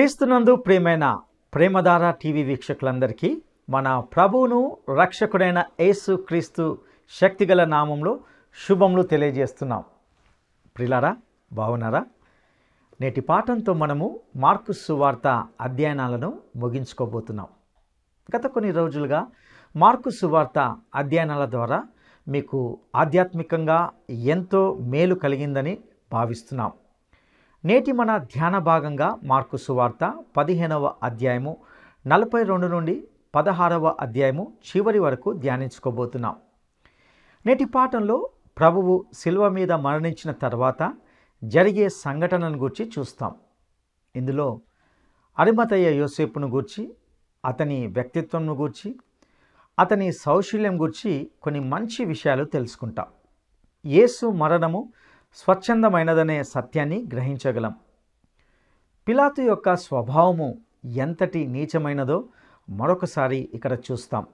క్రీస్తునందు ప్రేమైన ప్రేమధార టీవీ వీక్షకులందరికీ మన ప్రభువును రక్షకుడైన యేసు క్రీస్తు శక్తిగల నామంలో శుభములు తెలియజేస్తున్నాం. ప్రిలారా బాగున్నారా? నేటి పాఠంతో మనము మార్కు సువార్త అధ్యయనాలను ముగించుకోబోతున్నాం. గత కొన్ని రోజులుగా మార్కు సువార్త అధ్యయనాల ద్వారా మీకు ఆధ్యాత్మికంగా ఎంతో మేలు కలిగిందని భావిస్తున్నాం. నేటి మన ధ్యాన భాగంగా మార్కు సువార్త పదిహేనవ అధ్యాయము నలభై రెండు నుండి పదహారవ అధ్యాయము చివరి వరకు ధ్యానించుకోబోతున్నాం. నేటి పాఠంలో ప్రభువు శిల్వ మీద మరణించిన తర్వాత జరిగే సంఘటనను గురించి చూస్తాం. ఇందులో అరిమతయ్య యోసేపును గూర్చి అతని వ్యక్తిత్వంను గూర్చి అతని సౌశల్యం గురించి కొన్ని మంచి విషయాలు తెలుసుకుంటాం. యేసు మరణము స్వచ్ఛందమైనదనే సత్యాన్ని గ్రహించగలం. పిలాతు యొక్క స్వభావము ఎంతటి నీచమైనదో మరొకసారి ఇక్కడ చూస్తాం.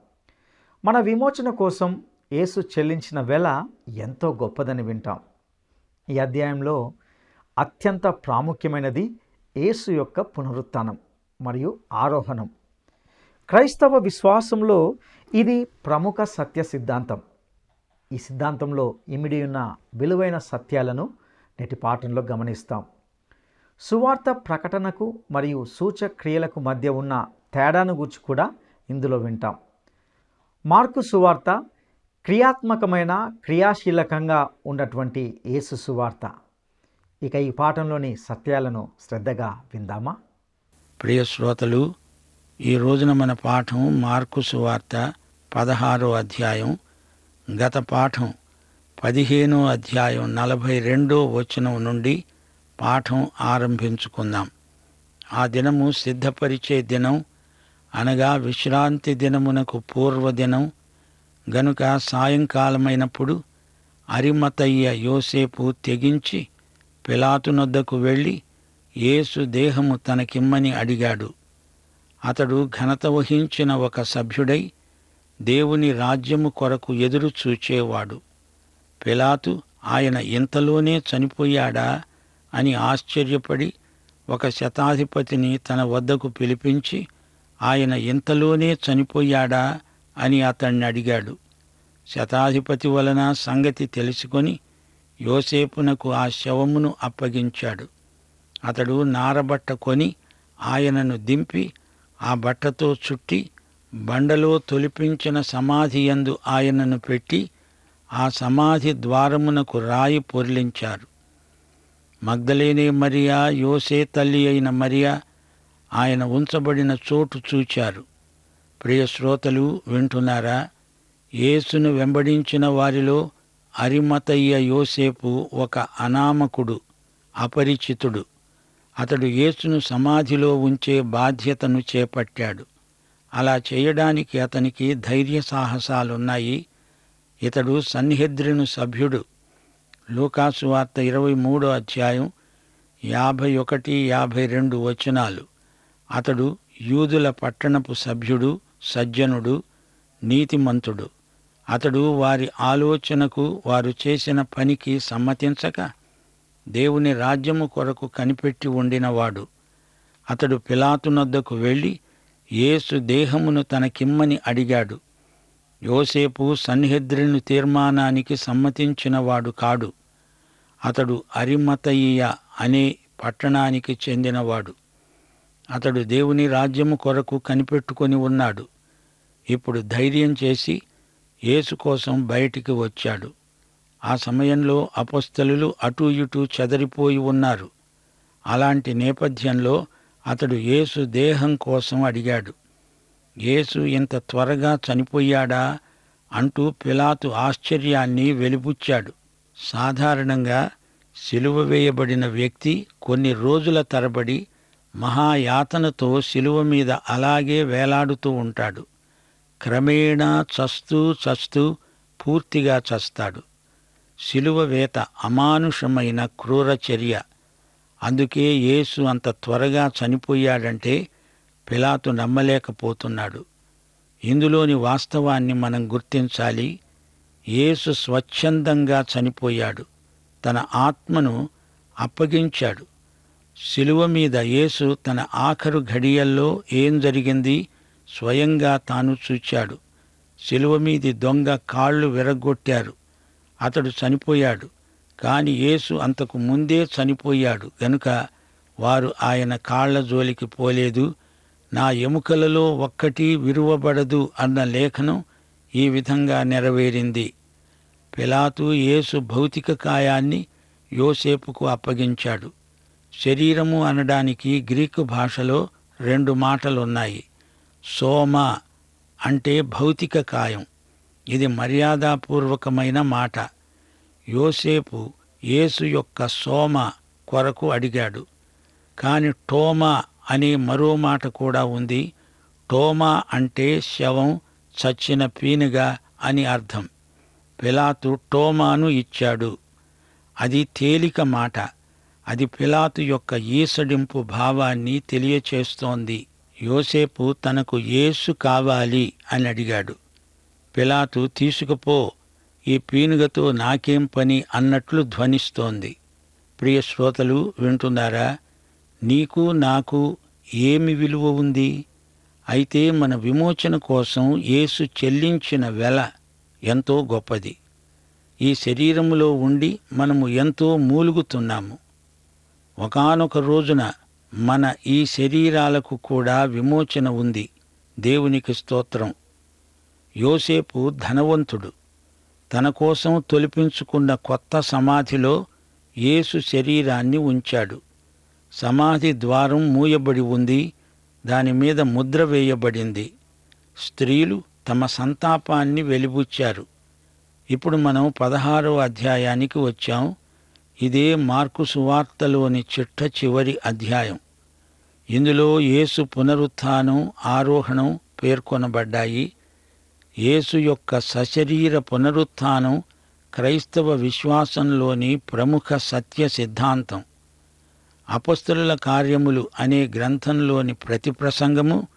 మన విమోచన కోసం యేసు చెల్లించిన వెల ఎంతో గొప్పదని వింటాం. ఈ అధ్యాయంలో అత్యంత ప్రాముఖ్యమైనది యేసు యొక్క పునరుత్థానం మరియు ఆరోహణం. క్రైస్తవ విశ్వాసంలో ఇది ప్రముఖ సత్య సిద్ధాంతం. ఈ సిద్ధాంతంలో ఇమిడి ఉన్న విలువైన సత్యాలను నేటి పాఠంలో గమనిస్తాం. సువార్త ప్రకటనకు మరియు సూచక్రియలకు మధ్య ఉన్న తేడాను గురించి కూడా ఇందులో వింటాం. మార్కు సువార్త క్రియాత్మకమైన క్రియాశీలకంగా ఉన్నటువంటి యేసు సువార్త. ఇక ఈ పాఠంలోని సత్యాలను శ్రద్ధగా విందామా? ప్రియ శ్రోతలు ఈ రోజున మన పాఠం మార్కు సువార్త పదహారో అధ్యాయం గత పాఠం పదిహేనో అధ్యాయం నలభై రెండో వచనం నుండి పాఠం ఆరంభించుకుందాం. ఆ దినము సిద్ధపరిచే దినం అనగా విశ్రాంతి దినమునకు పూర్వదినం. గనుక సాయంకాలమైనప్పుడు అరిమతయ్య యోసేపు తెగించి పిలాతునొద్దకు వెళ్ళి యేసు దేహము తనకిమ్మని అడిగాడు. అతడు ఘనత వహించిన ఒక సభ్యుడై దేవుని రాజ్యము కొరకు ఎదురు చూచేవాడు. పిలాతు ఆయన ఇంతలోనే చనిపోయాడా అని ఆశ్చర్యపడి ఒక శతాధిపతిని తన వద్దకు పిలిపించి ఆయన ఇంతలోనే చనిపోయాడా అని అతన్ని అడిగాడు. శతాధిపతి వలన సంగతి తెలుసుకొని యోసేపునకు ఆ శవమును అప్పగించాడు. అతడు నారబట్ట కొని ఆయనను దింపి ఆ బట్టతో చుట్టి బండలో తొలిపించిన సమాధి యందు ఆయనను పెట్టి ఆ సమాధి ద్వారమునకు రాయి పొరిలించారు. మగ్ధలేనే మరియా యోసే తల్లి అయిన మరియా ఆయన ఉంచబడిన చోటు చూచారు. ప్రియ శ్రోతలు వింటున్నారా? యేసును వెంబడించిన వారిలో అరిమతయ్య యోసేపు ఒక అనామకుడు అపరిచితుడు. అతడు యేసును సమాధిలో ఉంచే బాధ్యతను చేపట్టాడు. అలా చేయడానికి అతనికి ధైర్య సాహసాలున్నాయి. ఇతడు సన్నిహిద్రిను సభ్యుడు. లూకాసు వార్త ఇరవై మూడో అధ్యాయం యాభై ఒకటి యాభై రెండు వచనాలు. అతడు యూదుల పట్టణపు సభ్యుడు సజ్జనుడు నీతిమంతుడు. అతడు వారి ఆలోచనకు వారు చేసిన పనికి సమ్మతించక దేవుని రాజ్యము కొరకు కనిపెట్టి ఉండినవాడు. అతడు పిలాతునొద్దకు వెళ్ళి యేసు దేహమును తనకిమ్మని అడిగాడు. యోసేపు సన్నిహిద్రిని తీర్మానానికి సమ్మతించినవాడు కాడు. అతడు అరిమతయ్య అనే పట్టణానికి చెందినవాడు. అతడు దేవుని రాజ్యము కొరకు కనిపెట్టుకొని ఉన్నాడు. ఇప్పుడు ధైర్యం చేసి యేసు కోసం బయటికి వచ్చాడు. ఆ సమయంలో అపస్థలులు అటూ ఇటూ చెదరిపోయి ఉన్నారు. అలాంటి నేపథ్యంలో అతడు యేసు దేహం కోసం అడిగాడు. యేసు ఇంత త్వరగా చనిపోయాడా? అంటూ పిలాతు ఆశ్చర్యాన్ని వెలిబుచ్చాడు. సాధారణంగా సిలువ వేయబడిన వ్యక్తి కొన్ని రోజుల తరబడి మహాయాతనతో సిలువ మీద అలాగే వేలాడుతూ ఉంటాడు. క్రమేణా చస్తూ చస్తూ పూర్తిగా చస్తాడు. శిలువ వేత అమానుషమైన క్రూర చర్య. అందుకే యేసు అంత త్వరగా చనిపోయాడంటే పిలాతు నమ్మలేకపోతున్నాడు. ఇందులోని వాస్తవాన్ని మనం గుర్తించాలి. యేసు స్వచ్ఛందంగా చనిపోయాడు. తన ఆత్మను అప్పగించాడు. శిలువ మీద యేసు తన ఆఖరు ఘడియల్లో ఏం జరిగింది? స్వయంగా తాను చూచాడు. శిలువ మీది దొంగ కాళ్ళు విరగ్గొట్టారు. అతడు చనిపోయాడు. కాని యేసు అంతకు ముందే చనిపోయాడు. గనుక వారు ఆయన కాళ్ళ జోలికి పోలేదు. నా ఎముకలలో ఒక్కటి విరువబడదు అన్న లేఖనం ఈ విధంగా నెరవేరింది. పిలాతు యేసు భౌతిక కాయాన్ని యోసేపుకు అప్పగించాడు. శరీరము అనడానికి గ్రీకు భాషలో రెండు మాటలున్నాయి. సోమ అంటే భౌతిక కాయం. ఇది మర్యాదపూర్వకమైన మాట. యోసేపు యేసు యొక్క సోమ కొరకు అడిగాడు. కాని టోమా అనే మరో మాట కూడా ఉంది. టోమా అంటే శవం చచ్చిన పీనుగా అని అర్థం. పిలాతు టోమాను ఇచ్చాడు. అది తేలిక మాట. అది పిలాతు యొక్క ఈసడింపు భావాన్ని తెలియచేస్తోంది. యోసేపు తనకు యేసు కావాలి అని అడిగాడు. పిలాతు తీసుకుపో ఈ పీనుగతో నాకేం పని అన్నట్లు ధ్వనిస్తోంది. ప్రియ శ్రోతలు వింటున్నారా? నీకు నాకు ఏమి విలువ ఉంది? అయితే మన విమోచన కోసం యేసు చెల్లించిన వెల ఎంతో గొప్పది. ఈ శరీరములో ఉండి మనము ఎంతో మూలుగుతున్నాము. ఒకానొక రోజున మన ఈ శరీరాలకు కూడా విమోచన ఉంది. దేవునికి స్తోత్రం. యోసేపు ధనవంతుడు. తన కోసం తొలిపించుకున్న కొత్త సమాధిలో యేసు శరీరాన్ని ఉంచాడు. సమాధి ద్వారం మూయబడి ఉంది దాని మీద ముద్ర వేయబడింది. స్త్రీలు తమ సంతాపాన్ని వెలిబుచ్చారు. ఇప్పుడు మనం పదహారో అధ్యాయానికి వచ్చాం. ఇదే మార్కు సువార్తలోని చిట్ట చివరి అధ్యాయం. ఇందులో యేసు పునరుత్థానం ఆరోహణం పేర్కొనబడ్డాయి. యేసు యొక్క సశరీర పునరుత్థానం క్రైస్తవ విశ్వాసంలోని ప్రముఖ సత్య సిద్ధాంతం. అపస్తుల కార్యములు అనే గ్రంథంలోని ప్రతి ప్రసంగము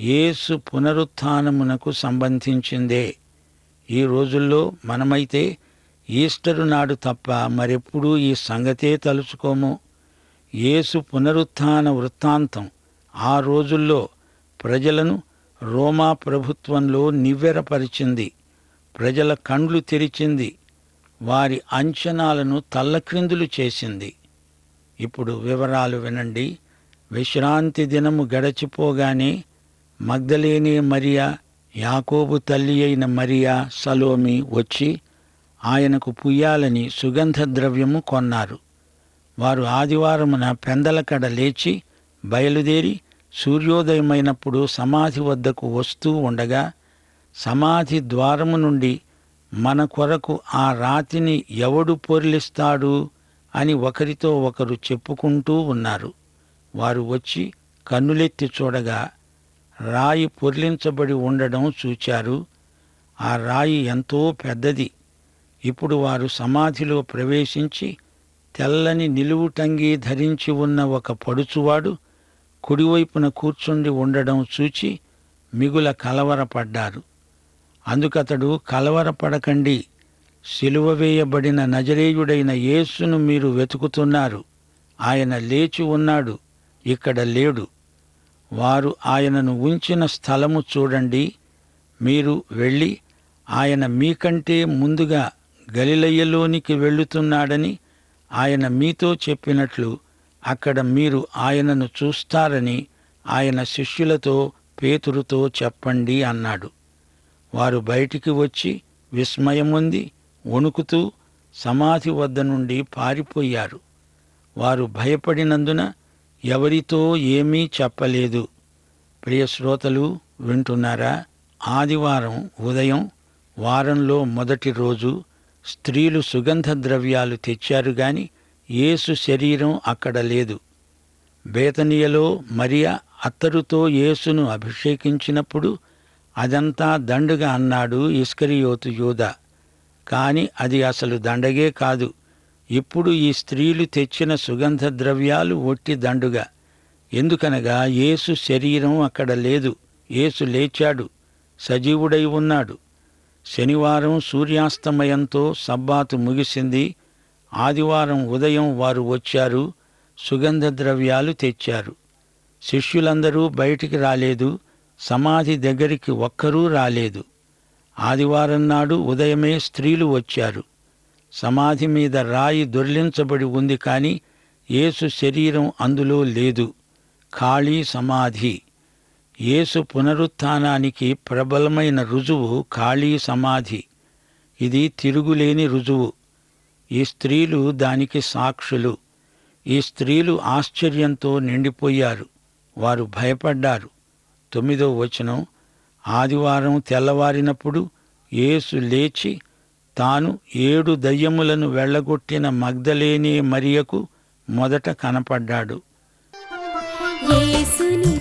యేసు పునరుత్థానమునకు సంబంధించిందే. ఈ రోజుల్లో మనమైతే ఈస్టరు నాడు తప్ప మరెప్పుడూ ఈ సంగతే తలుచుకోము. యేసు పునరుత్థాన వృత్తాంతం ఆ రోజుల్లో ప్రజలను రోమా ప్రభుత్వంలో నివ్వెరపరిచింది. ప్రజల కండ్లు తెరిచింది. వారి అంచనాలను తల్లక్రిందులు చేసింది. ఇప్పుడు వివరాలు వినండి. విశ్రాంతి దినము గడచిపోగానే మగ్ధలేనే మరియా యాకోబు తల్లి అయిన మరియా సలోమి వచ్చి ఆయనకు పుయ్యాలని సుగంధ ద్రవ్యము కొన్నారు. వారు ఆదివారమున పెందలకడ లేచి బయలుదేరి సూర్యోదయమైనప్పుడు సమాధి వద్దకు వస్తూ ఉండగా సమాధి ద్వారము నుండి మన కొరకు ఆ రాతిని ఎవడు పొర్లిస్తాడు అని ఒకరితో ఒకరు చెప్పుకుంటూ ఉన్నారు. వారు వచ్చి కన్నులెత్తి చూడగా రాయి పొర్లించబడి ఉండడం చూచారు. ఆ రాయి ఎంతో పెద్దది. ఇప్పుడు వారు సమాధిలో ప్రవేశించి తెల్లని నిలువుటంగి ధరించి ఉన్న ఒక పడుచువాడు కుడివైపున కూర్చుండి ఉండడం చూచి మిగుల కలవరపడ్డారు. అందుకతడు కలవరపడకండి సిలువ వేయబడిన నజరేయుడైన యేసును మీరు వెతుకుతున్నారు. ఆయన లేచి ఉన్నాడు ఇక్కడ లేడు. వారు ఆయనను ఉంచిన స్థలము చూడండి మీరు వెళ్ళి ఆయన మీకంటే ముందుగా గలిలయ్యలోనికి వెళ్ళుతున్నాడని ఆయన మీతో చెప్పినట్లు అక్కడ మీరు ఆయనను చూస్తారని ఆయన శిష్యులతో పేతురుతో చెప్పండి అన్నాడు. వారు బయటికి వచ్చి విస్మయముంది వణుకుతూ సమాధి వద్ద నుండి పారిపోయారు. వారు భయపడినందున ఎవరితో ఏమీ చెప్పలేదు. ప్రియ శ్రోతలు వింటున్నారా? ఆదివారం ఉదయం వారంలో మొదటి రోజు స్త్రీలు సుగంధ ద్రవ్యాలు తెచ్చారు గాని యేసు శరీరం అక్కడ లేదు. బేతనియలో మరియా అత్తరుతో యేసును అభిషేకించినప్పుడు అదంతా దండుగా అన్నాడు ఇస్కరియోతు యూద. కాని అది అసలు దండగే కాదు. ఇప్పుడు ఈ స్త్రీలు తెచ్చిన సుగంధ ద్రవ్యాలు ఒట్టి దండుగా. ఎందుకనగా యేసు శరీరం అక్కడ లేదు. యేసు లేచాడు. సజీవుడై ఉన్నాడు. శనివారం సూర్యాస్తమయంతో సబ్బాతు ముగిసింది. ఆదివారం ఉదయం వారు వచ్చారు సుగంధ ద్రవ్యాలు తెచ్చారు. శిష్యులందరూ బయటికి రాలేదు సమాధి దగ్గరికి ఒక్కరూ రాలేదు. ఆదివారం నాడు ఉదయమే స్త్రీలు వచ్చారు. సమాధి మీద రాయి దొర్లించబడి ఉంది కాని యేసు శరీరం అందులో లేదు. ఖాళీ సమాధి. యేసు పునరుత్థానానికి ప్రబలమైన రుజువు ఖాళీ సమాధి. ఇది తిరుగులేని రుజువు. ఈ స్త్రీలు దానికి సాక్షులు. ఈ స్త్రీలు ఆశ్చర్యంతో నిండిపోయారు. వారు భయపడ్డారు. తొమ్మిదో వచనం ఆదివారం తెల్లవారినప్పుడు యేసు లేచి తాను ఏడు దయ్యములను వెళ్ళగొట్టిన మగ్ధలేనే మరియకు మొదట కనపడ్డాడు. యేసుని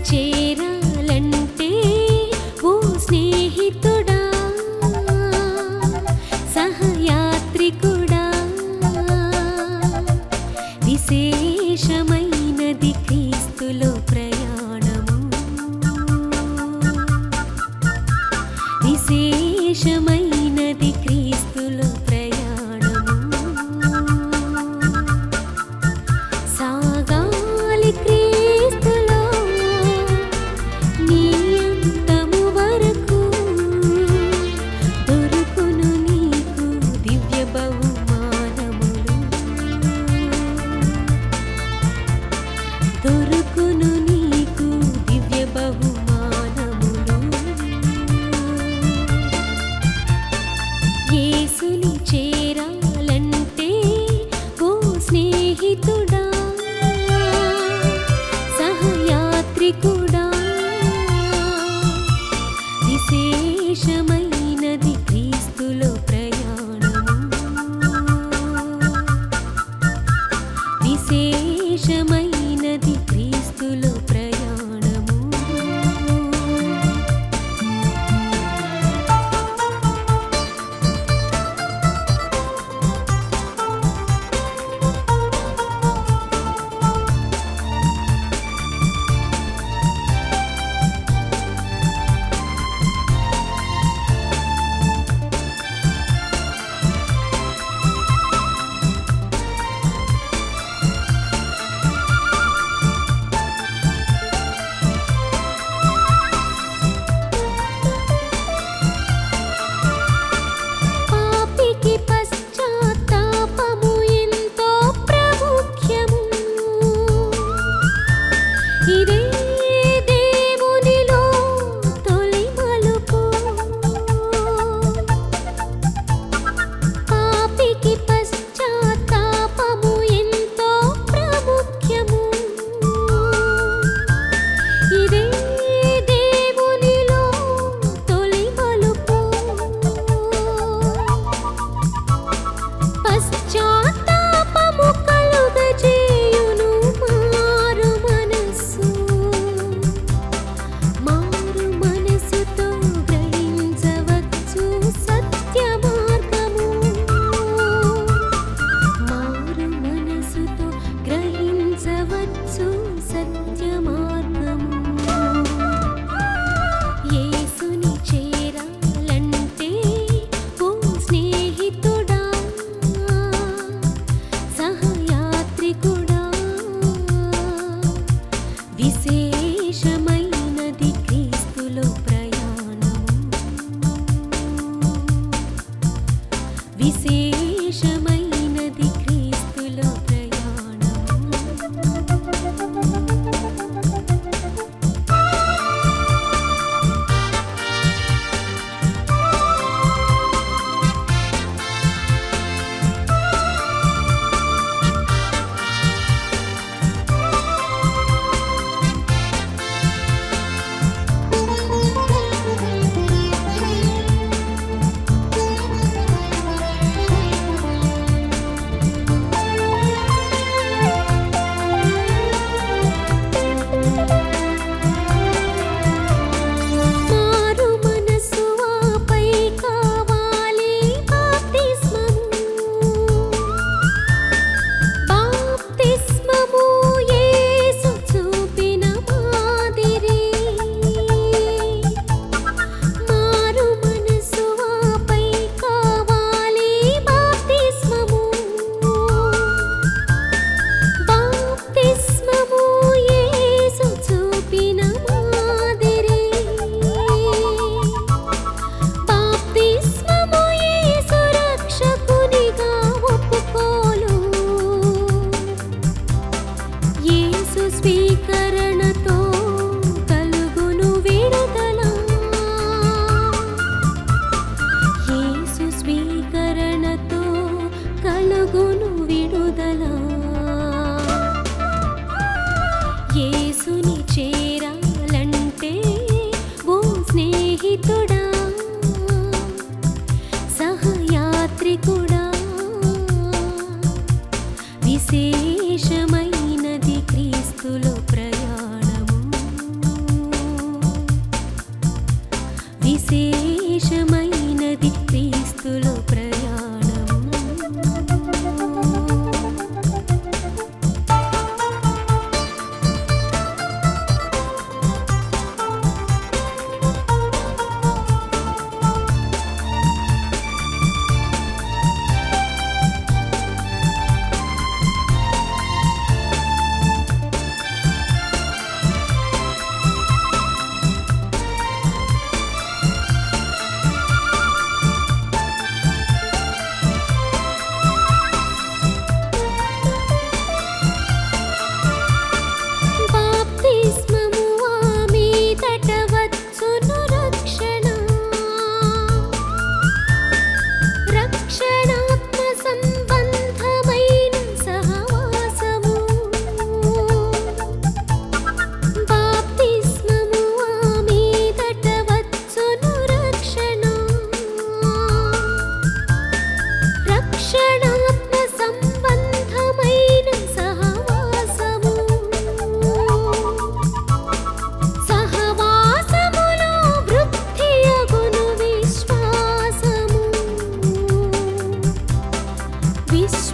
difícil.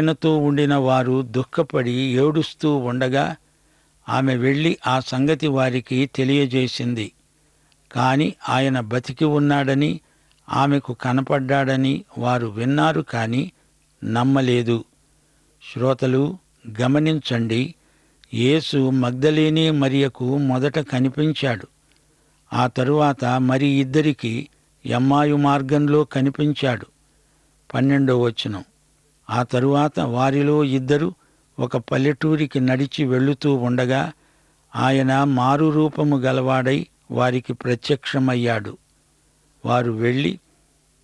ఆయనతో ఉండిన వారు దుఃఖపడి ఏడుస్తూ ఉండగా ఆమె వెళ్ళి ఆ సంగతి వారికి తెలియజేసింది. కాని ఆయన బతికి ఉన్నాడని ఆమెకు కనపడ్డాడని వారు విన్నారు కాని నమ్మలేదు. శ్రోతలు గమనించండి యేసు మగ్ధలేని మరియకు మొదట కనిపించాడు. ఆ తరువాత మరి ఇద్దరికి ఎమ్మాయు మార్గంలో కనిపించాడు. పన్నెండో వచనం. ఆ తరువాత వారిలో ఇద్దరు ఒక పల్లెటూరికి నడిచి వెళుతూ ఉండగా ఆయన మారు రూపము గలవాడై వారికి ప్రత్యక్షమయ్యాడు. వారు వెళ్ళి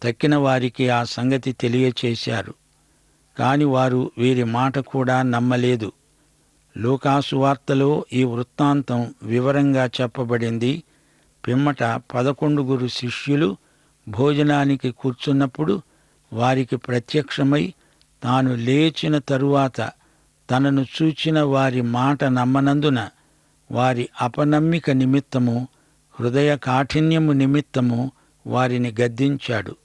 తక్కిన వారికి ఆ సంగతి తెలియచేశారు. కాని వారు వీరి మాట కూడా నమ్మలేదు. లోకాసువార్తలో ఈ వృత్తాంతం వివరంగా చెప్పబడింది. పిమ్మట పదకొండుగురు శిష్యులు భోజనానికి కూర్చున్నప్పుడు వారికి ప్రత్యక్షమై తాను లేచిన తరువాత తనను చూచిన వారి మాట నమ్మనందున వారి అపనమ్మిక నిమిత్తము హృదయ కాఠిన్యము నిమిత్తము వారిని గద్దించాడు.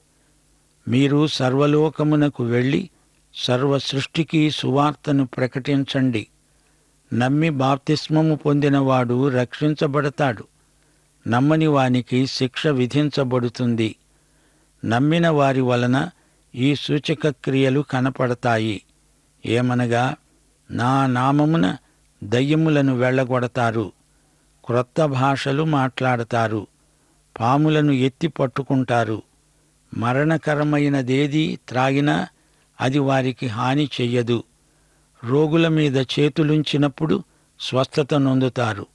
మీరు సర్వలోకమునకు వెళ్ళి సర్వ సృష్టికి సువార్తను ప్రకటించండి. నమ్మి బాప్తిస్మము పొందినవాడు రక్షించబడతాడు. నమ్మని వానికి శిక్ష విధించబడుతుంది. నమ్మిన వారి వలన ఈ సూచక క్రియలు కనపడతాయి. ఏమనగా నా నామమున దయ్యములను వెళ్ళగొడతారు. క్రొత్త భాషలు మాట్లాడతారు. పాములను ఎత్తి పట్టుకుంటారు. మరణకరమైనదేది త్రాగినా అది వారికి హాని చెయ్యదు. రోగుల మీద చేతులుంచినప్పుడు స్వస్థత నొందుతారు.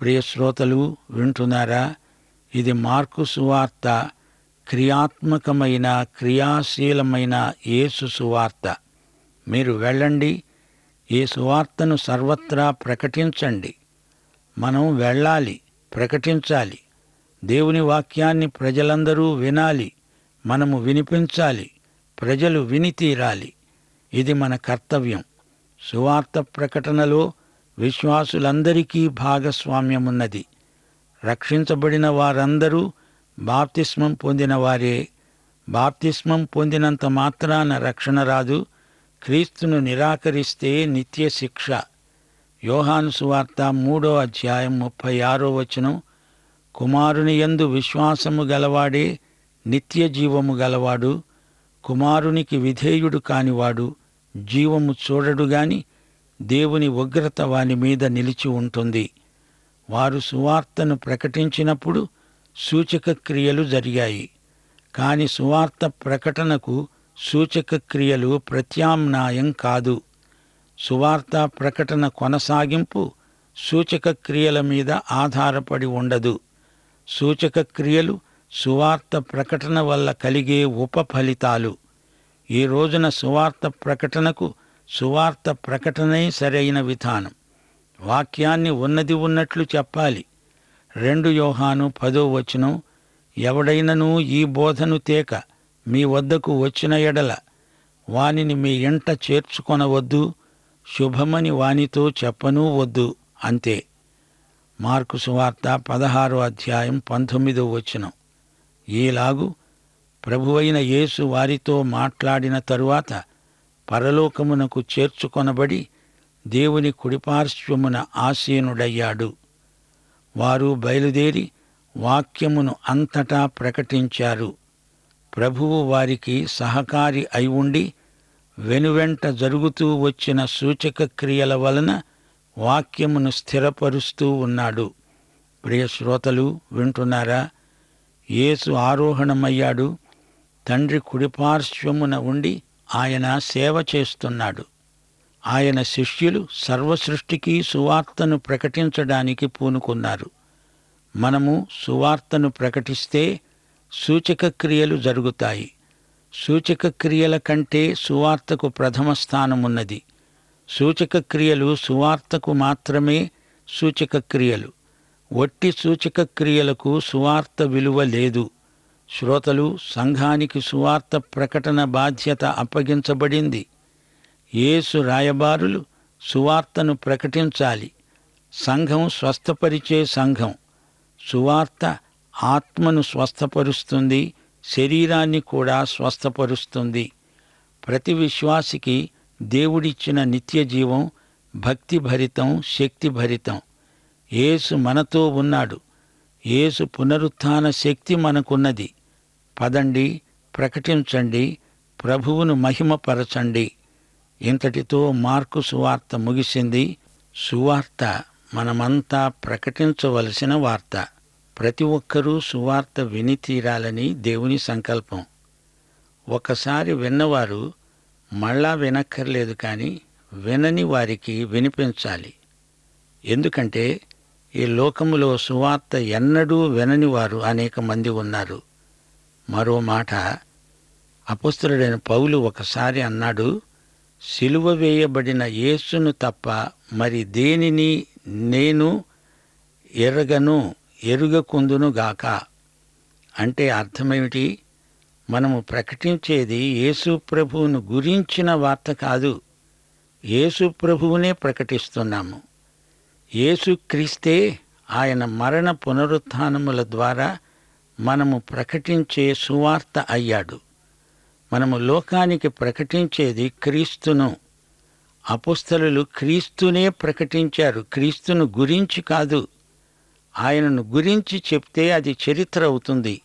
ప్రియశ్రోతలు వింటున్నారా? ఇది మార్కు సువార్త. క్రియాత్మకమైన క్రియాశీలమైన యేసు సువార్త. మీరు వెళ్ళండి. ఈ సువార్తను సర్వత్రా ప్రకటించండి. మనం వెళ్ళాలి ప్రకటించాలి. దేవుని వాక్యాన్ని ప్రజలందరూ వినాలి. మనము వినిపించాలి. ప్రజలు విని తీరాలి. ఇది మన కర్తవ్యం. సువార్త ప్రకటనలో విశ్వాసులందరికీ భాగస్వామ్యమున్నది. రక్షించబడిన వారందరూ బాప్తిస్మం పొందిన వారే బాప్తిస్మం పొందినంత మాత్రాన రక్షణ రాదు. క్రీస్తును నిరాకరిస్తే నిత్య శిక్ష. యోహాను సువార్త మూడో అధ్యాయం ముప్పై ఆరో వచనం. కుమారుని యందు విశ్వాసము గలవాడే నిత్య జీవము గలవాడు. కుమారునికి విధేయుడు కానివాడు జీవము చూడడు గాని దేవుని ఉగ్రత వాని మీద నిలిచి ఉంటుంది. వారు సువార్తను ప్రకటించినప్పుడు సూచక క్రియలు జరిగాయి. కాని సువార్త ప్రకటనకు సూచక క్రియలు ప్రత్యామ్నాయం కాదు. సువార్త ప్రకటన కొనసాగింపు సూచక క్రియల మీద ఆధారపడి ఉండదు. సూచక క్రియలు సువార్త ప్రకటన వల్ల కలిగే ఉప ఫలితాలు ఈ రోజున సువార్త ప్రకటనకు సువార్త ప్రకటనే సరైన విధానం. వాక్యాన్ని ఉన్నది ఉన్నట్లు చెప్పాలి. రెండు యోహాను పదో వచనం ఎవడైనను ఈ బోధను తేక మీ వద్దకు వచ్చిన ఎడల వానిని మీ ఇంట చేర్చుకొనవద్దు శుభమని వానితో చెప్పనూ వద్దు అంతే. మార్కు సువార్త పదహారో అధ్యాయం పంతొమ్మిదో వచనం. ఈలాగు ప్రభువైన యేసు వారితో మాట్లాడిన తరువాత పరలోకమునకు చేర్చుకొనబడి దేవుని కుడిపార్శ్వమున ఆసీనుడయ్యాడు. వారు బయలుదేరి వాక్యమును అంతటా ప్రకటించారు. ప్రభువు వారికి సహకారి అయి ఉండి వెనువెంట జరుగుతూ వచ్చిన సూచక క్రియల వలన వాక్యమును స్థిరపరుస్తూ ఉన్నాడు. ప్రియ శ్రోతలు వింటున్నారా? యేసు ఆరోహణమయ్యాడు. తండ్రి కుడిపార్శ్వమున ఉండి ఆయన సేవ చేస్తున్నాడు. ఆయన శిష్యులు సర్వసృష్టికి సువార్తను ప్రకటించడానికి పూనుకున్నారు. మనము సువార్తను ప్రకటిస్తే సూచక క్రియలు జరుగుతాయి. సూచక క్రియల కంటే సువార్తకు ప్రథమ స్థానమున్నది. సూచక క్రియలు సువార్తకు మాత్రమే సూచక క్రియలు. వట్టి సూచక క్రియలకు సువార్త విలువ లేదు. శ్రోతలు సంఘానికి సువార్త ప్రకటన బాధ్యత అప్పగించబడింది. యేసు రాయబారులు సువార్తను ప్రకటించాలి. సంఘం స్వస్థపరిచే సంఘం. సువార్త ఆత్మను స్వస్థపరుస్తుంది శరీరాన్ని కూడా స్వస్థపరుస్తుంది. ప్రతి విశ్వాసికి దేవుడిచ్చిన నిత్య జీవం భక్తిభరితం శక్తిభరితం. యేసు మనతో ఉన్నాడు. యేసు పునరుత్థాన శక్తి మనకున్నది. పదండి ప్రకటించండి ప్రభువును మహిమపరచండి. ఇంతటితో మార్కు సువార్త ముగిసింది. సువార్త మనమంతా ప్రకటించవలసిన వార్త. ప్రతి ఒక్కరూ సువార్త విని తీరాలని దేవుని సంకల్పం. ఒకసారి విన్నవారు మళ్ళా వినక్కర్లేదు కానీ వినని వారికి వినిపించాలి. ఎందుకంటే ఈ లోకములో సువార్త ఎన్నడూ వినని వారు అనేక మంది ఉన్నారు. మరో మాట అపుస్తుడైన పౌలు ఒకసారి అన్నాడు సిలువ వేయబడిన యేసును తప్ప మరి దేనిని నేను ఎరగను ఎరుగకుందును గాక? అంటే అర్థమేమిటి? మనము ప్రకటించేది యేసు ప్రభువును గురించిన వార్త కాదు. యేసు ప్రభువునే ప్రకటిస్తున్నాము. యేసుక్రీస్తే ఆయన మరణ పునరుత్థానముల ద్వారా మనము ప్రకటించే సువార్త అయ్యాడు. మనము లోకానికి ప్రకటించేది క్రీస్తును. అపుస్తలు క్రీస్తునే ప్రకటించారు. క్రీస్తును గురించి కాదు. ఆయనను గురించి చెప్తే అది చరిత్ర అవుతుంది.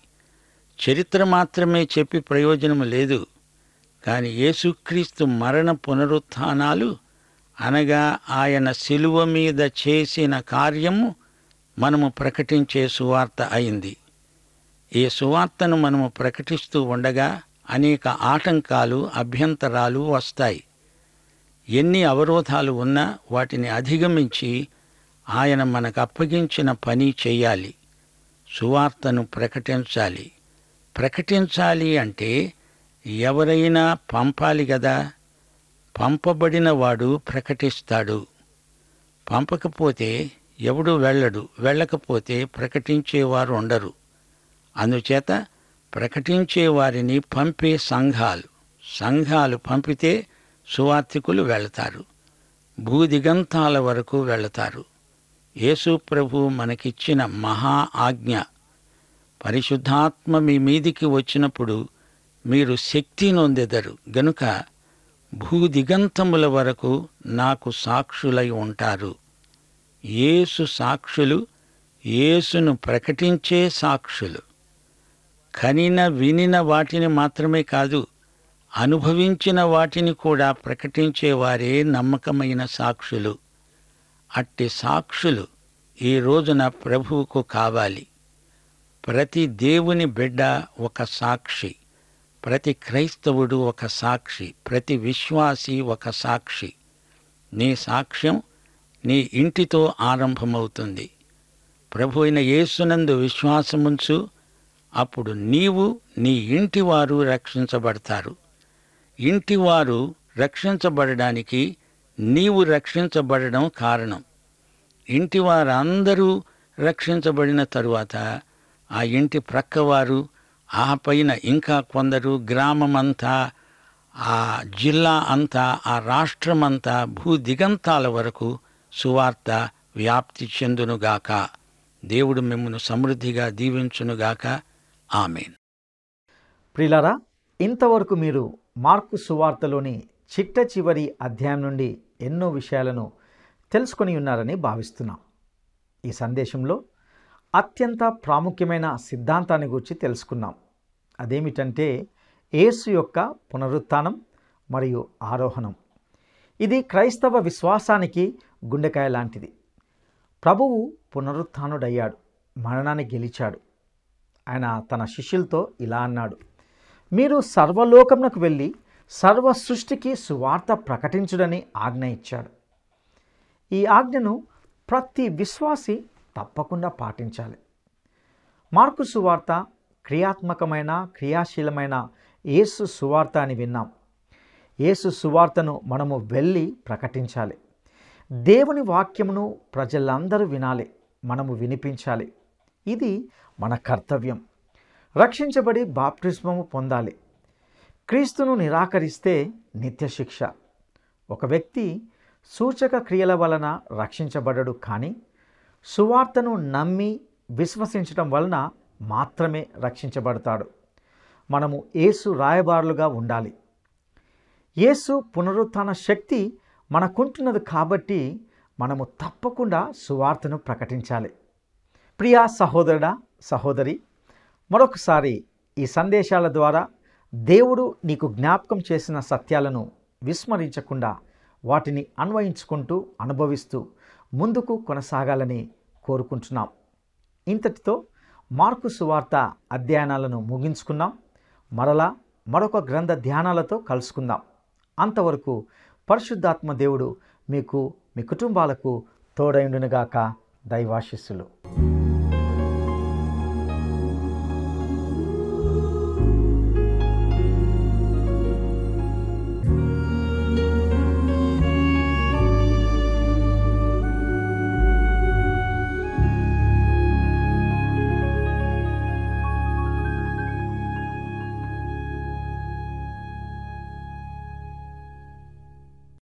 చరిత్ర మాత్రమే చెప్పి ప్రయోజనం లేదు. కానీ యేసుక్రీస్తు మరణ పునరుత్థానాలు అనగా ఆయన శిలువ మీద చేసిన కార్యము మనము ప్రకటించే సువార్త అయింది. ఈ సువార్తను మనము ప్రకటిస్తూ ఉండగా అనేక ఆటంకాలు అభ్యంతరాలు వస్తాయి. ఎన్ని అవరోధాలు ఉన్నా వాటిని అధిగమించి ఆయన మనకు అప్పగించిన పని చేయాలి. సువార్తను ప్రకటించాలి. ప్రకటించాలి అంటే ఎవరైనా పంపాలి కదా పంపబడిన వాడు ప్రకటిస్తాడు. పంపకపోతే ఎవడు వెళ్ళడు. వెళ్ళకపోతే ప్రకటించేవారు ఉండరు. అందుచేత ప్రకటించే వారిని పంపే సంఘాలు. సంఘాలు పంపితే సువార్థికులు వెళతారు. భూదిగంతాల వరకు వెళతారు. యేసు ప్రభు మనకిచ్చిన మహా ఆజ్ఞ. పరిశుద్ధాత్మ మీ మీదికి వచ్చినప్పుడు మీరు శక్తి నొందెదరు. గనుక భూదిగంతముల వరకు నాకు సాక్షులై ఉంటారు. యేసు సాక్షులు యేసును ప్రకటించే సాక్షులు. కనిన వినిన వాటిని మాత్రమే కాదు అనుభవించిన వాటిని కూడా ప్రకటించేవారే నమ్మకమైన సాక్షులు. అట్టి సాక్షులు ఈ రోజున ప్రభువుకు కావాలి. ప్రతి దేవుని బిడ్డ ఒక సాక్షి ప్రతి క్రైస్తవుడు ఒక సాక్షి ప్రతి విశ్వాసి ఒక సాక్షి. నీ సాక్ష్యం నీ ఇంటితో ఆరంభమవుతుంది. ప్రభు అయిన యేసునందు విశ్వాసముంచు అప్పుడు నీవు నీ ఇంటివారు రక్షించబడతారు. ఇంటివారు రక్షించబడడానికి నీవు రక్షించబడడం కారణం. ఇంటివారందరూ రక్షించబడిన తరువాత ఆ ఇంటి ప్రక్కవారు ఆ పైన ఇంకా కొందరు గ్రామమంతా ఆ జిల్లా అంతా ఆ రాష్ట్రమంతా భూ దిగంతాల వరకు సువార్త వ్యాప్తి చెందునుగాక. దేవుడు మిమ్మను సమృద్ధిగా దీవించునుగాక. ఆమెన్. ప్రిలారా ఇంతవరకు మీరు మార్కు సువార్తలోని చిట్ట చివరి అధ్యాయం నుండి ఎన్నో విషయాలను తెలుసుకొని ఉన్నారని భావిస్తున్నాం. ఈ సందేశంలో అత్యంత ప్రాముఖ్యమైన సిద్ధాంతాన్ని గురించి తెలుసుకున్నాం. అదేమిటంటే యేసు యొక్క పునరుత్థానం మరియు ఆరోహణం. ఇది క్రైస్తవ విశ్వాసానికి గుండెకాయ లాంటిది. ప్రభువు పునరుత్డయ్యాడు మరణాన్ని గెలిచాడు. ఆయన తన శిష్యులతో ఇలా అన్నాడు మీరు సర్వలోకమునకు వెళ్ళి సర్వ సృష్టికి సువార్త ప్రకటించుడని ఆజ్ఞ ఇచ్చాడు. ఈ ఆజ్ఞను ప్రతి విశ్వాసి తప్పకుండా పాటించాలి. మార్కు సువార్త క్రియాత్మకమైన క్రియాశీలమైన యేసు సువార్త అని విన్నాం. యేసు సువార్తను మనము వెళ్ళి ప్రకటించాలి. దేవుని వాక్యమును ప్రజలందరూ వినాలి. మనము వినిపించాలి. ఇది మన కర్తవ్యం. రక్షించబడి బాప్టిస్మము పొందాలి. క్రీస్తును నిరాకరిస్తే నిత్య శిక్ష ఒక వ్యక్తి సూచక క్రియల వలన రక్షించబడడు కానీ సువార్తను నమ్మి విశ్వసించడం వలన మాత్రమే రక్షించబడతాడు. మనము యేసు రాయబారులుగా ఉండాలి. యేసు పునరుత్థాన శక్తి మనకుంటున్నది కాబట్టి మనము తప్పకుండా సువార్తను ప్రకటించాలి. ప్రియా సహోదరుడా సహోదరి మరొకసారి ఈ సందేశాల ద్వారా దేవుడు నీకు జ్ఞాపకం చేసిన సత్యాలను విస్మరించకుండా వాటిని అన్వయించుకుంటూ అనుభవిస్తూ ముందుకు కొనసాగాలని కోరుకుంటున్నాం. ఇంతటితో మార్కు సువార్త అధ్యయనాలను ముగించుకున్నాం మరలా మరొక గ్రంథ ధ్యానాలతో కలుసుకుందాం. అంతవరకు పరిశుద్ధాత్మ దేవుడు మీకు మీ కుటుంబాలకు తోడైండునుగాక. దైవాశిస్సులు.